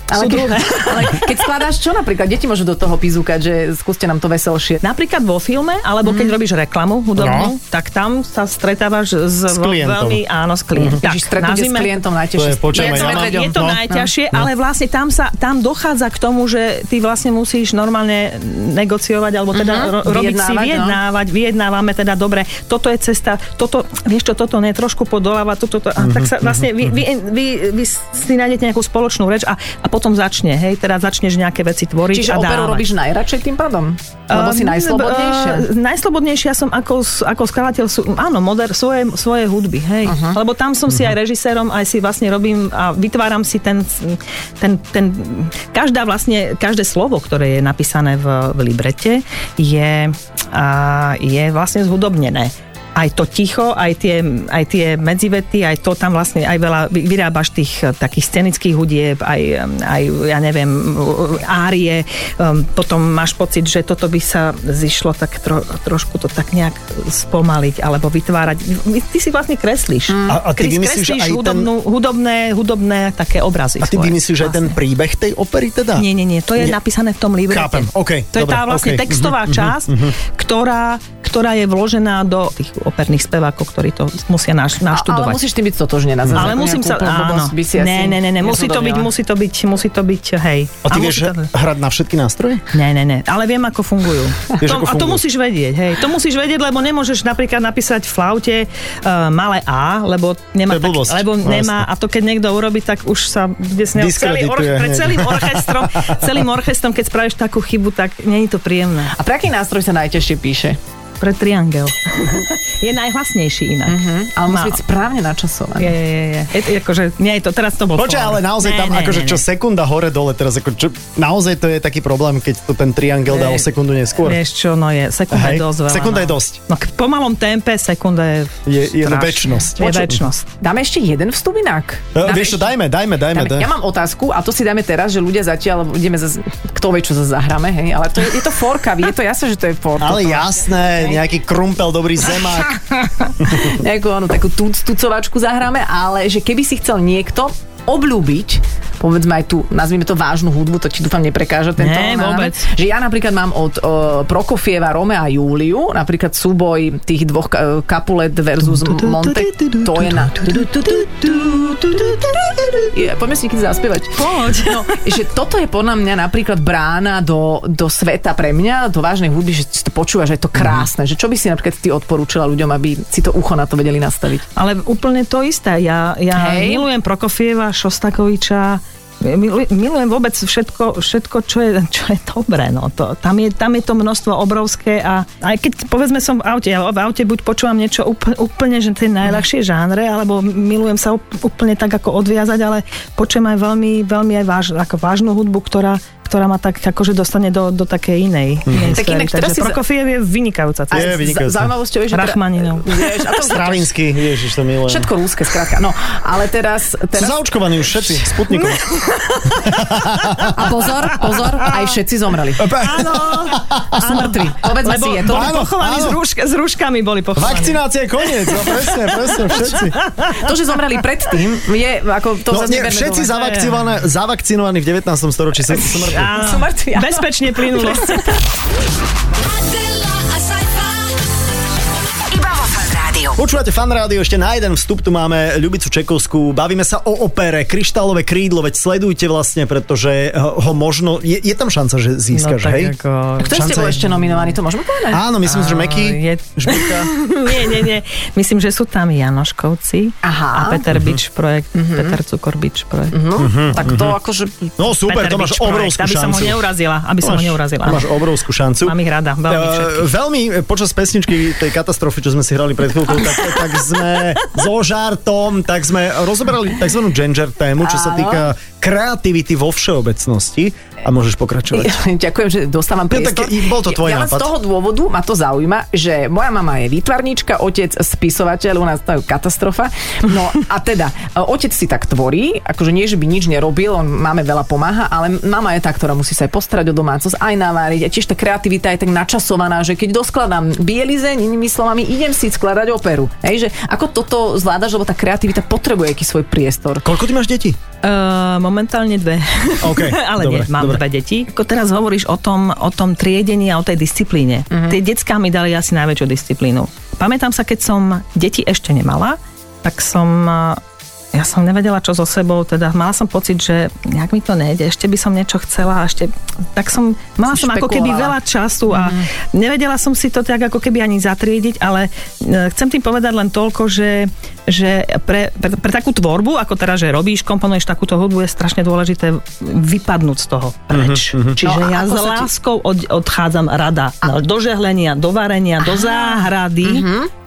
Ale keď, druhé. ale keď skladáš čo napríklad? Deti môžu do toho pizúkať, že skúste nám to veselšie. Napríklad vo filme, alebo keď robíš reklamu hudobnú, No. tak tam sa stretávaš s, S klientom. Veľmi, áno, s klientom. Ježiš, stretnutie s klientom najtežšie. To je, je to, je to no. najťažšie, ale vlastne tam sa tam dochádza k tomu, že ty vlastne musíš normálne negociovať, alebo teda Mhm. ro- robiť si Vyjednávať, no. vyjednávame teda dobre, toto je cesta, toto, vieš čo, toto ne, trošku podoláva, toto, to, a tak sa vlastne vy, vy, vy, vy si nájdete nejakú spoločnú reč a, a potom začne, hej, teda začneš nejaké veci tvoriť Čiže a operu dávať. robíš najradšej tým pádom? Lebo si Um, najslobodnejšia? uh, najslobodnejšia som ako, ako skladateľ, áno, moder, svoje, svoje hudby, hej. Uh-huh. Lebo tam som si aj režisérom, aj si vlastne robím a vytváram si ten, ten, ten každá vlastne, každé slovo, ktoré je napísané v, v librete, je, a, je vlastne zhudobnené aj to ticho, aj tie, aj tie medzivety, aj to tam vlastne aj veľa vy- vyrábaš tých eh, takých scenických hudieb, aj, eh, aj ja neviem, árie, um, potom máš pocit, že toto by sa zišlo tak tro, trošku to tak nejak spomaliť, alebo vytvárať. Ty si vlastne kreslíš. A- a ty Kres- vymyslíš kreslíš aj ten- hudobnú, hudobné, hudobné také obrazy. A ty svoje, vymyslíš aj ten vlastne. príbeh tej opery teda? Nie, nie, nie, to je Nie. napísané v tom librete. Chápem, okej, To je dobre, tá vlastne okej, textová mhm, mhm, časť, ktorá, ktorá je vložená do tých operných spevákov, ktorí to musia naš, Ale naštudovať. musíš tým byť stotožnená. zase ale musím sa, áno, by si ne, ne, ne, ne, musí to byť, musí to byť, musí to byť, hej. A ty A vieš to- hrať na všetky nástroje? Ne, ne, ne, ale viem, ako fungujú. Vieš, to, ako a to fungujú. musíš vedieť, hej. To musíš vedieť, lebo nemôžeš napríklad napísať v flaute uh, malé A, lebo nemá, blbosť. lebo No, nemá a to keď niekto urobí, tak už sa bude s ňou celý or, hneď. celým orchestrom, celým orchestrom, keď spravíš takú chybu, tak je to príjemné. A pre aký nástroj sa najťažšie píše? Pre triangel. je najhlasnejší inak. Ale musí Má- byť správne načasované. Je, je, je, je. je to, akože, nie je to, teraz to bol Počkaj, ale naozaj Ne, tam, ne, akože ne, čo ne. sekunda hore dole teraz, ako čo, naozaj to je taký problém, keď to ten triangel dá o sekundu neskôr. Vieš čo, no je, sekunda Hej, je dosť veľa. sekunda no. je dosť. No k pomalom tempe sekunda je... Je, je no väčnosť. Je väčnosť. Dáme ešte jeden vstup inak? E, Dáme Vieš čo, dajme, dajme, dajme. Dáme. dajme. Ja mám otázku a to si dáme teraz, že ľudia zatiaľ ideme zase, kto vie, čo zahráme, hej, ale to je, je to forkavý, je to jasné, že to je for. Ale jasné, nejaký krumpel, dobrý zemák. Nejakú onu, takú tuc, tucovačku zahráme, ale že keby si chcel niekto obľúbiť, povedzme aj tú, nazvime to vážnu hudbu, to ti dúfam neprekáža tento Nie, vôbec. Že ja napríklad mám od uh, Prokofieva Rome a Júliu, napríklad súboj tých dvoch ka- Capulet versus Monte, to je na... Je, poďme si niekedy zaspievať. Poď. No, že toto je podľa mňa napríklad brána do, do sveta pre mňa, do vážnej hudby, že si to počúva, že je to krásne. Že čo by si napríklad ty odporúčila ľuďom, aby si to ucho na to vedeli nastaviť? Ale úplne to isté. Ja, ja Hej. milujem Prokofieva, Šostakoviča, Milujem vôbec všetko, všetko čo, je, čo je dobré. No. To, tam, je, tam je to množstvo obrovské a aj keď povedzme som v aute, ja v aute buď počúvam niečo úplne, úplne že tie najľahšie žánre, alebo milujem sa úp- úplne tak ako odviazať, ale počujem aj veľmi, veľmi aj váž, ako vážnu hudbu, ktorá ktorá ma tak akože dostane do, do takej inej, inej Tak inak teraz Takže si Prokofiev je vynikajúca Je cesta. vynikajúce. za- Zaujímavosťou je, že... teda- Rachmaninov. Vieš, a to Stravinsky, ježiš, to milujem. Všetko rúske, skrátka. No, ale teraz... Teraz zaočkovaní už všetci, Sputnikom. a pozor, pozor, aj všetci zomreli. Áno, A sú mŕtvi. Povedzme si, je to... boli Áno, pochovaní áno. s, rúšk, s rúškami boli pochovaní. Vakcinácia je koniec, no presne, presne, všetci. To, že zomreli predtým, je ako... To No nie, všetci zavakcinovaní, zavakcinovaní v 19. storočí sú mŕtvi. Áno, Sú mŕtvi, áno. bezpečne plynulo. Počúvate fan rádio, ešte na jeden vstup tu máme Ľubicu Čekovskú, bavíme sa o opere Kryštálové krídlo, veď sledujte vlastne, pretože ho možno, je, je tam šanca, že získaš, No, tak hej? ako... Kto ste Šanca je- ešte nominovaný, to môžeme povedať? Áno, myslím, si, že Meky, je- nie, nie, nie. Myslím, že sú tam Janoškovci Aha. a Peter Bič projekt, Peter Cukor Bič projekt. No, tak to akože... No super, Peter to máš Bič projekt, obrovskú aby som ho šancu. neurazila, aby som ho Máš- neurazila. Máš obrovskú šancu. Mám ich rada, veľmi Eh, všetkých. veľmi eh, počas pesničky tej katastrofy, čo sme si hrali pred chvíľkou, tak, tak sme so žartom, tak sme rozoberali tzv. gender tému, čo sa týka kreativity vo všeobecnosti a môžeš pokračovať. Ďakujem, že dostávam No, priestor. tak i- bol to tvoj ja, len z nápad. toho dôvodu ma to zaujíma, že moja mama je výtvarníčka, otec spisovateľ, u nás to je katastrofa. No a teda, e, otec si tak tvorí, akože nie, že by nič nerobil, on máme veľa pomáha, ale mama je tá, ktorá musí sa aj postarať o domácnosť, aj naváriť a tiež tá kreativita je tak načasovaná, že keď doskladám bielizeň, inými slovami, idem si skladať operu. Hej, že ako toto zvládaš, lebo tá kreativita potrebuje aký svoj priestor. Koľko ty máš detí? Uh, momentálne dve. OK, Ale dobre, nie, mám dobre. dve deti. Ako teraz hovoríš o tom, o tom triedení a o tej disciplíne. Uh-huh. Tie detská mi dali asi najväčšiu disciplínu. Pamätám sa, keď som deti ešte nemala, tak som ja som nevedela, čo so sebou, teda mala som pocit, že nejak mi to nejde, ešte by som niečo chcela, a ešte, tak som, mala som ako keby veľa času a nevedela som si to tak ako keby ani zatriediť, ale e, chcem tým povedať len toľko, že, že pre, pre, pre takú tvorbu, ako teraz, že robíš, komponuješ takúto hudbu, je strašne dôležité vypadnúť z toho preč. Čiže No a ja s láskou od, odchádzam rada no, do žehlenia, do varenia, do záhrady,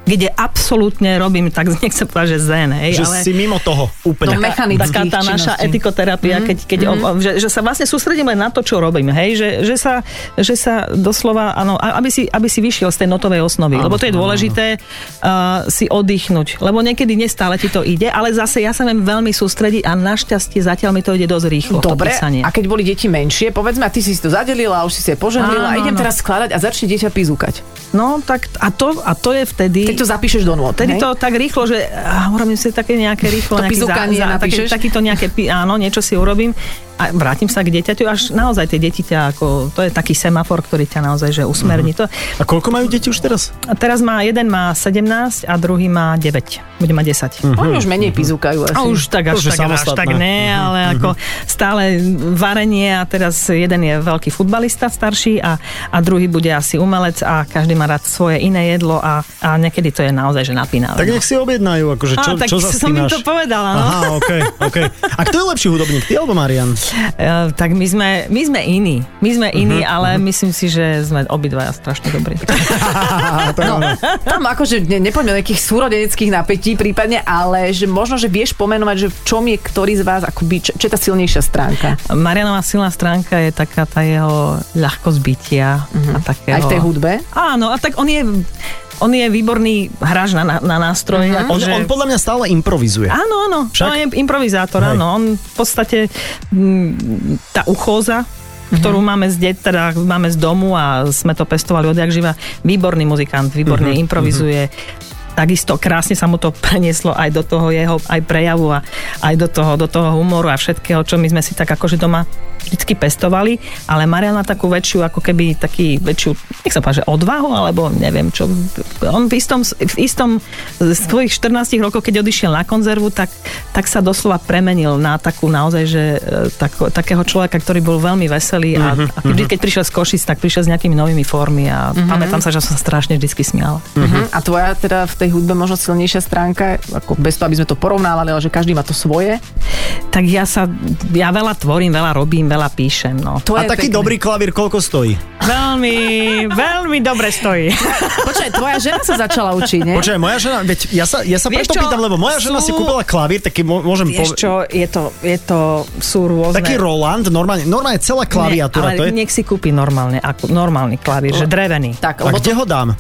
kde absolútne robím, tak nechcem povedať, že zen, hej, Že ale si mimo toho úplne. No, mechanických taká tá naša činností. etikoterapia, keď, keď mm. o, že, že sa vlastne sústredíme na to, čo robím, hej, že, že, sa, že sa doslova, áno, a- aby si, aby si vyšiel z tej notovej osnovy, lebo to je dôležité uh, si oddychnúť, lebo niekedy nestále ti to ide, ale zase ja sa viem veľmi sústrediť a našťastie zatiaľ mi to ide dosť rýchlo, Dobre, a keď boli deti menšie, povedzme, a ty si to zadelila, a už si si je požehnila, a Áno, idem áno. teraz skladať a začne dieťa pizúkať. No, tak a to, a to je vtedy... Keď to zapíšeš do nôd, Vtedy hej? to tak rýchlo, že urobím si také nejaké rýchlo, To nejaký pizúkanie také, napíšeš? takýto nejaké, áno, niečo si urobím a vrátim sa k dieťaťu, až naozaj tie deti ťa ako, to je taký semafor, ktorý ťa naozaj, že usmerní to. A koľko majú deti už teraz? A teraz má, jeden má 17 a druhý má 9, bude mať 10. Oni už menej pizúkajú asi. A už tak až Už tak, až tak ne, ale ako stále varenie a teraz jeden je veľký futbalista starší a, a druhý bude asi umelec a každý má rád svoje iné jedlo a, a niekedy to je naozaj, že napínavé. Tak no. nech si objednajú, akože čo, Á, tak čo som im to povedala, no. Aha, OK, OK. A kto je lepší hudobník, ty alebo Marian? Uh, tak my sme, my sme iní. My sme iní, Mhm, ale myslím si, že sme obidvaja strašne dobrí. No, tam akože ne, nepoďme nejakých súrodeneckých napätí prípadne, ale že možno, že vieš pomenovať, že v čom je ktorý z vás akoby, čo, čo je tá silnejšia stránka. Marianová silná stránka je taká tá jeho ľahkosť bytia. A takého... Aj v tej hudbe. Áno, a tak on je, on je výborný hráč na, na, na nástroje. On, Akože... on podľa mňa stále improvizuje. Áno, áno, Však? on je improvizátor, Hej. áno. On v podstate mm, tá uchóza, ktorú máme z, det, teda máme z domu a sme to pestovali odjak živa. Výborný muzikant, výborne improvizuje. Takisto krásne sa mu to prenieslo aj do toho jeho aj prejavu a aj do toho, do toho humoru a všetkého, čo my sme si tak akože doma vždycky pestovali, ale Marian má takú väčšiu, ako keby taký väčšiu, nech sa páže, odvahu, alebo neviem čo. On v istom, v istom z svojich 14 rokov, keď odišiel na konzervu, tak, tak sa doslova premenil na takú naozaj, že e, tak, takého človeka, ktorý bol veľmi veselý a, a vždy, keď prišiel z Košic, tak prišiel s nejakými novými formy a pamätám sa, že som sa strašne vždy smiala. Uh-huh. A tvoja teda v tej hudbe možno silnejšia stránka, ako bez toho, aby sme to porovnávali, ale že každý má to svoje. Tak ja sa, ja veľa tvorím, veľa robím, veľa píšem, no. To A taký pekné. dobrý klavír koľko stojí? Veľmi, veľmi dobre stojí. Počkaj, tvoja žena sa začala učiť, nie? Počkaj, moja žena, veď ja sa, ja sa Vieš preto čo, pýtam, lebo moja žena si sú- kúpila klavír, taký môžem Vieš povedať. čo, je to, je to, sú rôzne... Taký Roland, normálne, normálne celá klaviatúra, Nie, to ale je... nech si kúpi normálne, ako, normálny klavír, že drevený. Tak, A kde ho dám?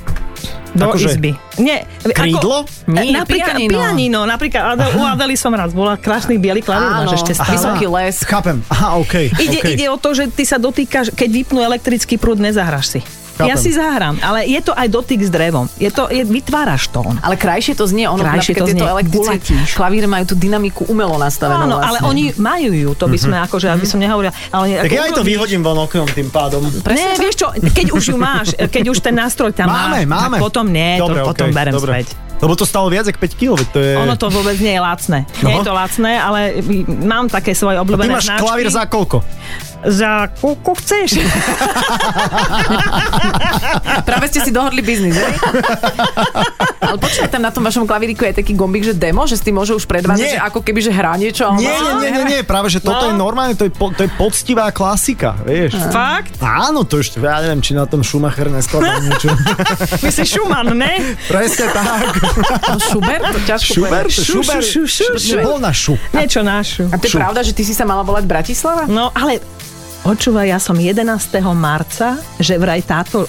Do akože- izby. Nie, Krídlo? Ako, Nie, napríklad, pianino. pianino. Napríklad Adel, u Adely som raz bola, krásny biely klavír máš ešte stále. vysoký les. Chápem. Aha, OK. Ide, okay. ide o to, že ty sa dotýkaš, keď vypnú elektrický prúd, nezahraš si. Chápem. Ja si zahrám, ale je to aj dotyk s drevom. Je to, je, vytváraš tón. Ale krajšie to znie, ono Krajšie to tieto znie, elektrické klavíre majú tú dynamiku umelo nastavenú Áno, ale vlastne. oni majú ju, to by sme akože, aby som nehovorila. Ale Tak ako ja aj to vyhodím von oknom tým pádom. Nie, vieš čo, keď už ju máš, keď už ten nástroj tam Máme, máš, máme. tak potom nie, Dobre, to potom okej, berem dobre. späť. Lebo to stalo viac ako 5 kg, to je... Ono to vôbec nie je lacné. Nie No. je to lacné, ale mám také svoje A ty obľúbené máš klavír za koľko? Za koľko chceš. Práve ste si dohodli biznis, hej? Ale počkaj, tam na tom vašom klavíriku je taký gombík, že demo, že s tým môže už predvádzať, Nie. že ako keby, že hrá niečo. Nie, nie, nie, nie, nie, práve, že toto No. je normálne, to je, po, to je poctivá klasika, vieš. Fakt? Áno, to ešte, ja neviem, či na tom Schumacher neskladal niečo. Myslíš Schumann, ne? Presne tak. No, Schubert? To ťažko Schubert. Schubert, šu, šu, šu. bol na šu. Niečo našu. A to je Šu. pravda, že ty si sa mala volať Bratislava? No, ale počúvaj, ja som 11. marca, že vraj táto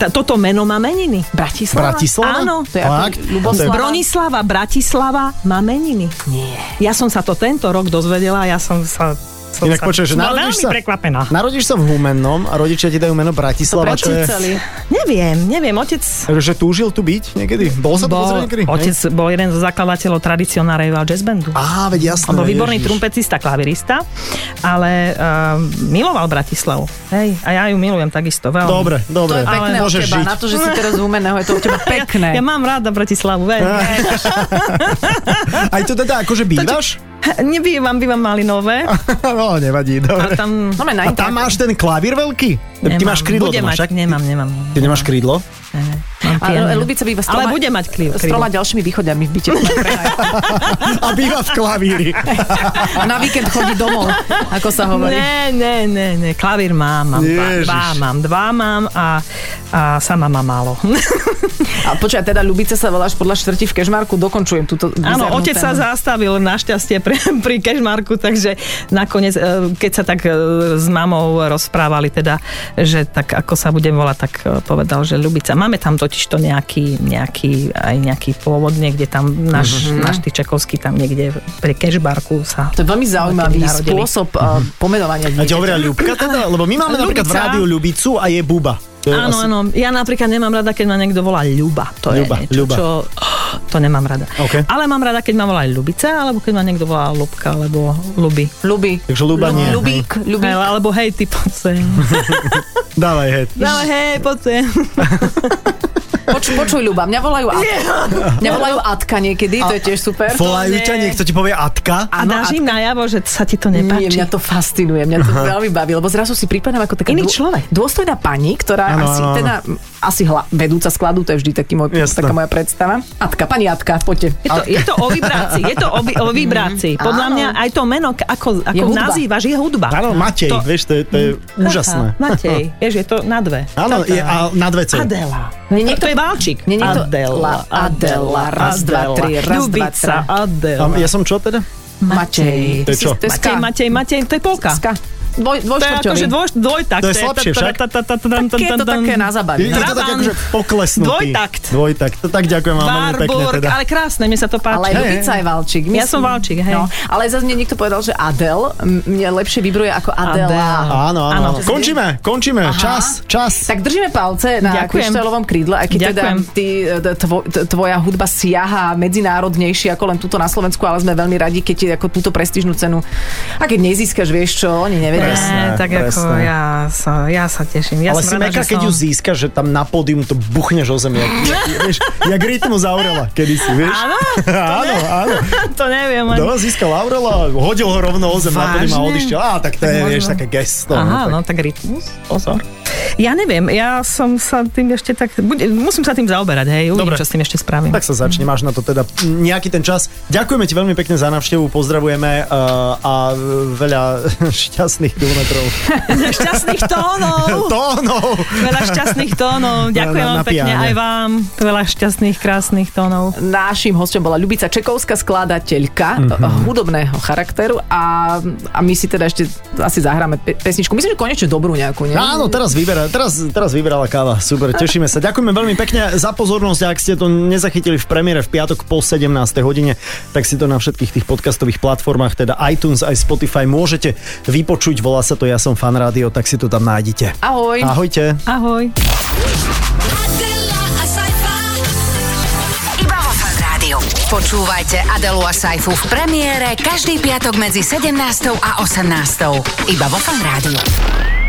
tá, toto meno má meniny. Bratislava? Bratislava? Áno. To je ako Fakt? Bronislava Bratislava má meniny. Nie. Ja som sa to tento rok dozvedela, ja som sa... Som Inak počuj, že narodíš sa, prekvapená. narodíš sa v Humennom a rodičia ti dajú meno Bratislava, čo je... Neviem, neviem, otec... Že túžil tu byť niekedy? Bol sa tu Bol, niekedy? otec bol jeden zo zakladateľov tradicionárejho jazz bandu. Á, veď jasné. On bol výborný ježiš. trumpetista, klavirista, ale uh, miloval Bratislavu. Hej, a ja ju milujem takisto veľmi. Dobre, To dobre. je pekné od Môžeš teba. žiť. Na to, že si teraz z Humenného, je to od teba pekné. Ja, ja mám rada Bratislavu, veľmi. Aj to teda akože bývaš? Nebývam, bývam Malinové. no, nevadí, A dobre. tam... No, na A tam máš ten klavír veľký? Ty nemám. máš krídlo Budem mať, však? Nemám, nemám. Ty nemáš krídlo? Ne, Lubica býva s Ale bude mať krídlo. s troma ďalšími východňami v byte. A býva v klavíri. Na víkend chodí domov, ako sa hovorí. Ne, ne, ne, ne, klavír mám, mám dva, Ježiš. dva mám, dva mám a, a sama mám málo. A počkaj, teda Ľubica sa voláš podľa štvrti v Kežmarku, dokončujem túto Áno, otec sa tému. zastavil našťastie pri, pri Kešmarku, takže nakoniec, e, keď sa tak e, s mamou rozprávali, teda, že tak ako sa budem volať, tak e, povedal, že Ľubica. Máme tam totiž to nejaký, nejaký, aj nejaký pôvod, niekde tam náš, Mhm. náš Tyčakovský tam niekde pri Kešmarku sa... To je veľmi zaujímavý spôsob uh, pomenovania A hovoria Ľubka teda? Lebo my máme napríklad v rádiu Ľubicu a je Buba. Áno, asi- áno. Ja napríklad nemám rada, keď ma niekto volá Ľuba. To Ľuba, je niečo, Ľuba. čo... To nemám rada. OK. Ale mám rada, keď ma volá Ľubica, alebo keď ma niekto volá Ľubka, alebo Ľuby. Ľubí. Takže Ľuba nie. hej. Ľubík, ľubík. Hej, alebo hej, ty poď sem. Dávaj, hej. No hej, poď sem. Poč, počuj, Ľuba, mňa volajú Atka. Mňa volajú Atka niekedy, to je tiež super. Volajú nie. ťa, niekto ti povie Atka? A dáš im najavo, že sa ti to Nie, nepáči. mňa to fascinuje, mňa to veľmi baví, lebo zrazu si pripadám ako taká Iný človek. dôstojná pani, ktorá Áno, asi teda asi hla, vedúca skladu, to je vždy taký môj, taká moja predstava. Atka, pani Atka, poďte. Je to, je to o vibrácii, je to o, o vibrácii. Podľa Áno. mňa aj to meno, ako, ako hudba. nazývaš, je hudba. Áno, Matej, To- vieš, to je, to je úžasné. Aha, Matej, vieš, je to na dve. Áno, je, a na dve C. Adela. Nie, Nie, niekto- to je Valčík. Nie, niekto- Adela, Adela, raz, dva, Adela, tri, raz, dva, Ľubica, tri. Adela. A ja som čo teda? Matej. To je čo? Je Matej. Matej, Matej, to je polka. Ska. Dvoj, To je dvojštvrťový. akože dvoj, dvojtakt. To je slabšie však. Také je to také na zabavie. Je to tak akože poklesnutý. Dvojtakt. Dvojtakt. To tak ďakujem vám veľmi pekne teda. ale krásne, mi sa to Ale páči. Hej, Ľubica je Valčík. Ja som Valčík, hej. No, ale zase mne niekto povedal, že Adel mne lepšie vibruje ako Adela. Áno, áno. Končíme, končíme. Čas, čas. Tak držíme palce na Ďakujem. kryštáľovom krídle, aj keď teda e, tvoja hudba siaha medzinárodnejšie ako len túto na Slovensku, ale sme veľmi radi, keď ti ako túto prestížnu cenu. A keď nezískaš, vieš čo, oni nevedia. Presne, tak presne. ako ja sa, ja sa teším. Ja Ale som si rada, meka, keď som... ju získaš, že tam na pódium to buchneš o zem, jak, jak, vieš, jak rytmus Aurela, kedy si, vieš? Áno? áno, áno. to neviem. Ani... To získal Aurela, hodil ho rovno o zem na pódium a odišiel. Á, tak to Tak je, možno. vieš, také gesto. Aha, tak. no tak rytmus, pozor. Ja neviem, ja som sa tým ešte tak... Bude, musím sa tým zaoberať, hej, uvidím, Dobre. čo s tým ešte spravím. Tak sa začne, máš na to teda nejaký ten čas. Ďakujeme ti veľmi pekne za návštevu, pozdravujeme uh, a veľa šťastných kilometrov. Šťastných tónov! Tónov! Veľa šťastných tónov. Ďakujem Na- na vám pekne aj vám. Veľa šťastných, krásnych tónov. Naším hostom bola Ľubica Čekovská, skladateľka Mhm. hudobného charakteru a, a my si teda ešte asi zahráme pe- pesničku. Myslím, že konečne dobrú nejakú, nie? Áno, teraz, vyberá, teraz, teraz vyberala káva. Super, tešíme sa. Ďakujeme veľmi pekne za pozornosť. Ak ste to nezachytili v premiére v piatok po 17. hodine, tak si to na všetkých tých podcastových platformách, teda iTunes aj Spotify, môžete vypočuť. Volá sa to Ja som fan rádio, tak si to tam nájdete. Ahoj. Ahojte. Ahoj. Iba vo Fan Rádiu. Počúvajte Adelu a Saifu v premiére každý piatok medzi 17. a 18. Iba vo Fan Rádiu.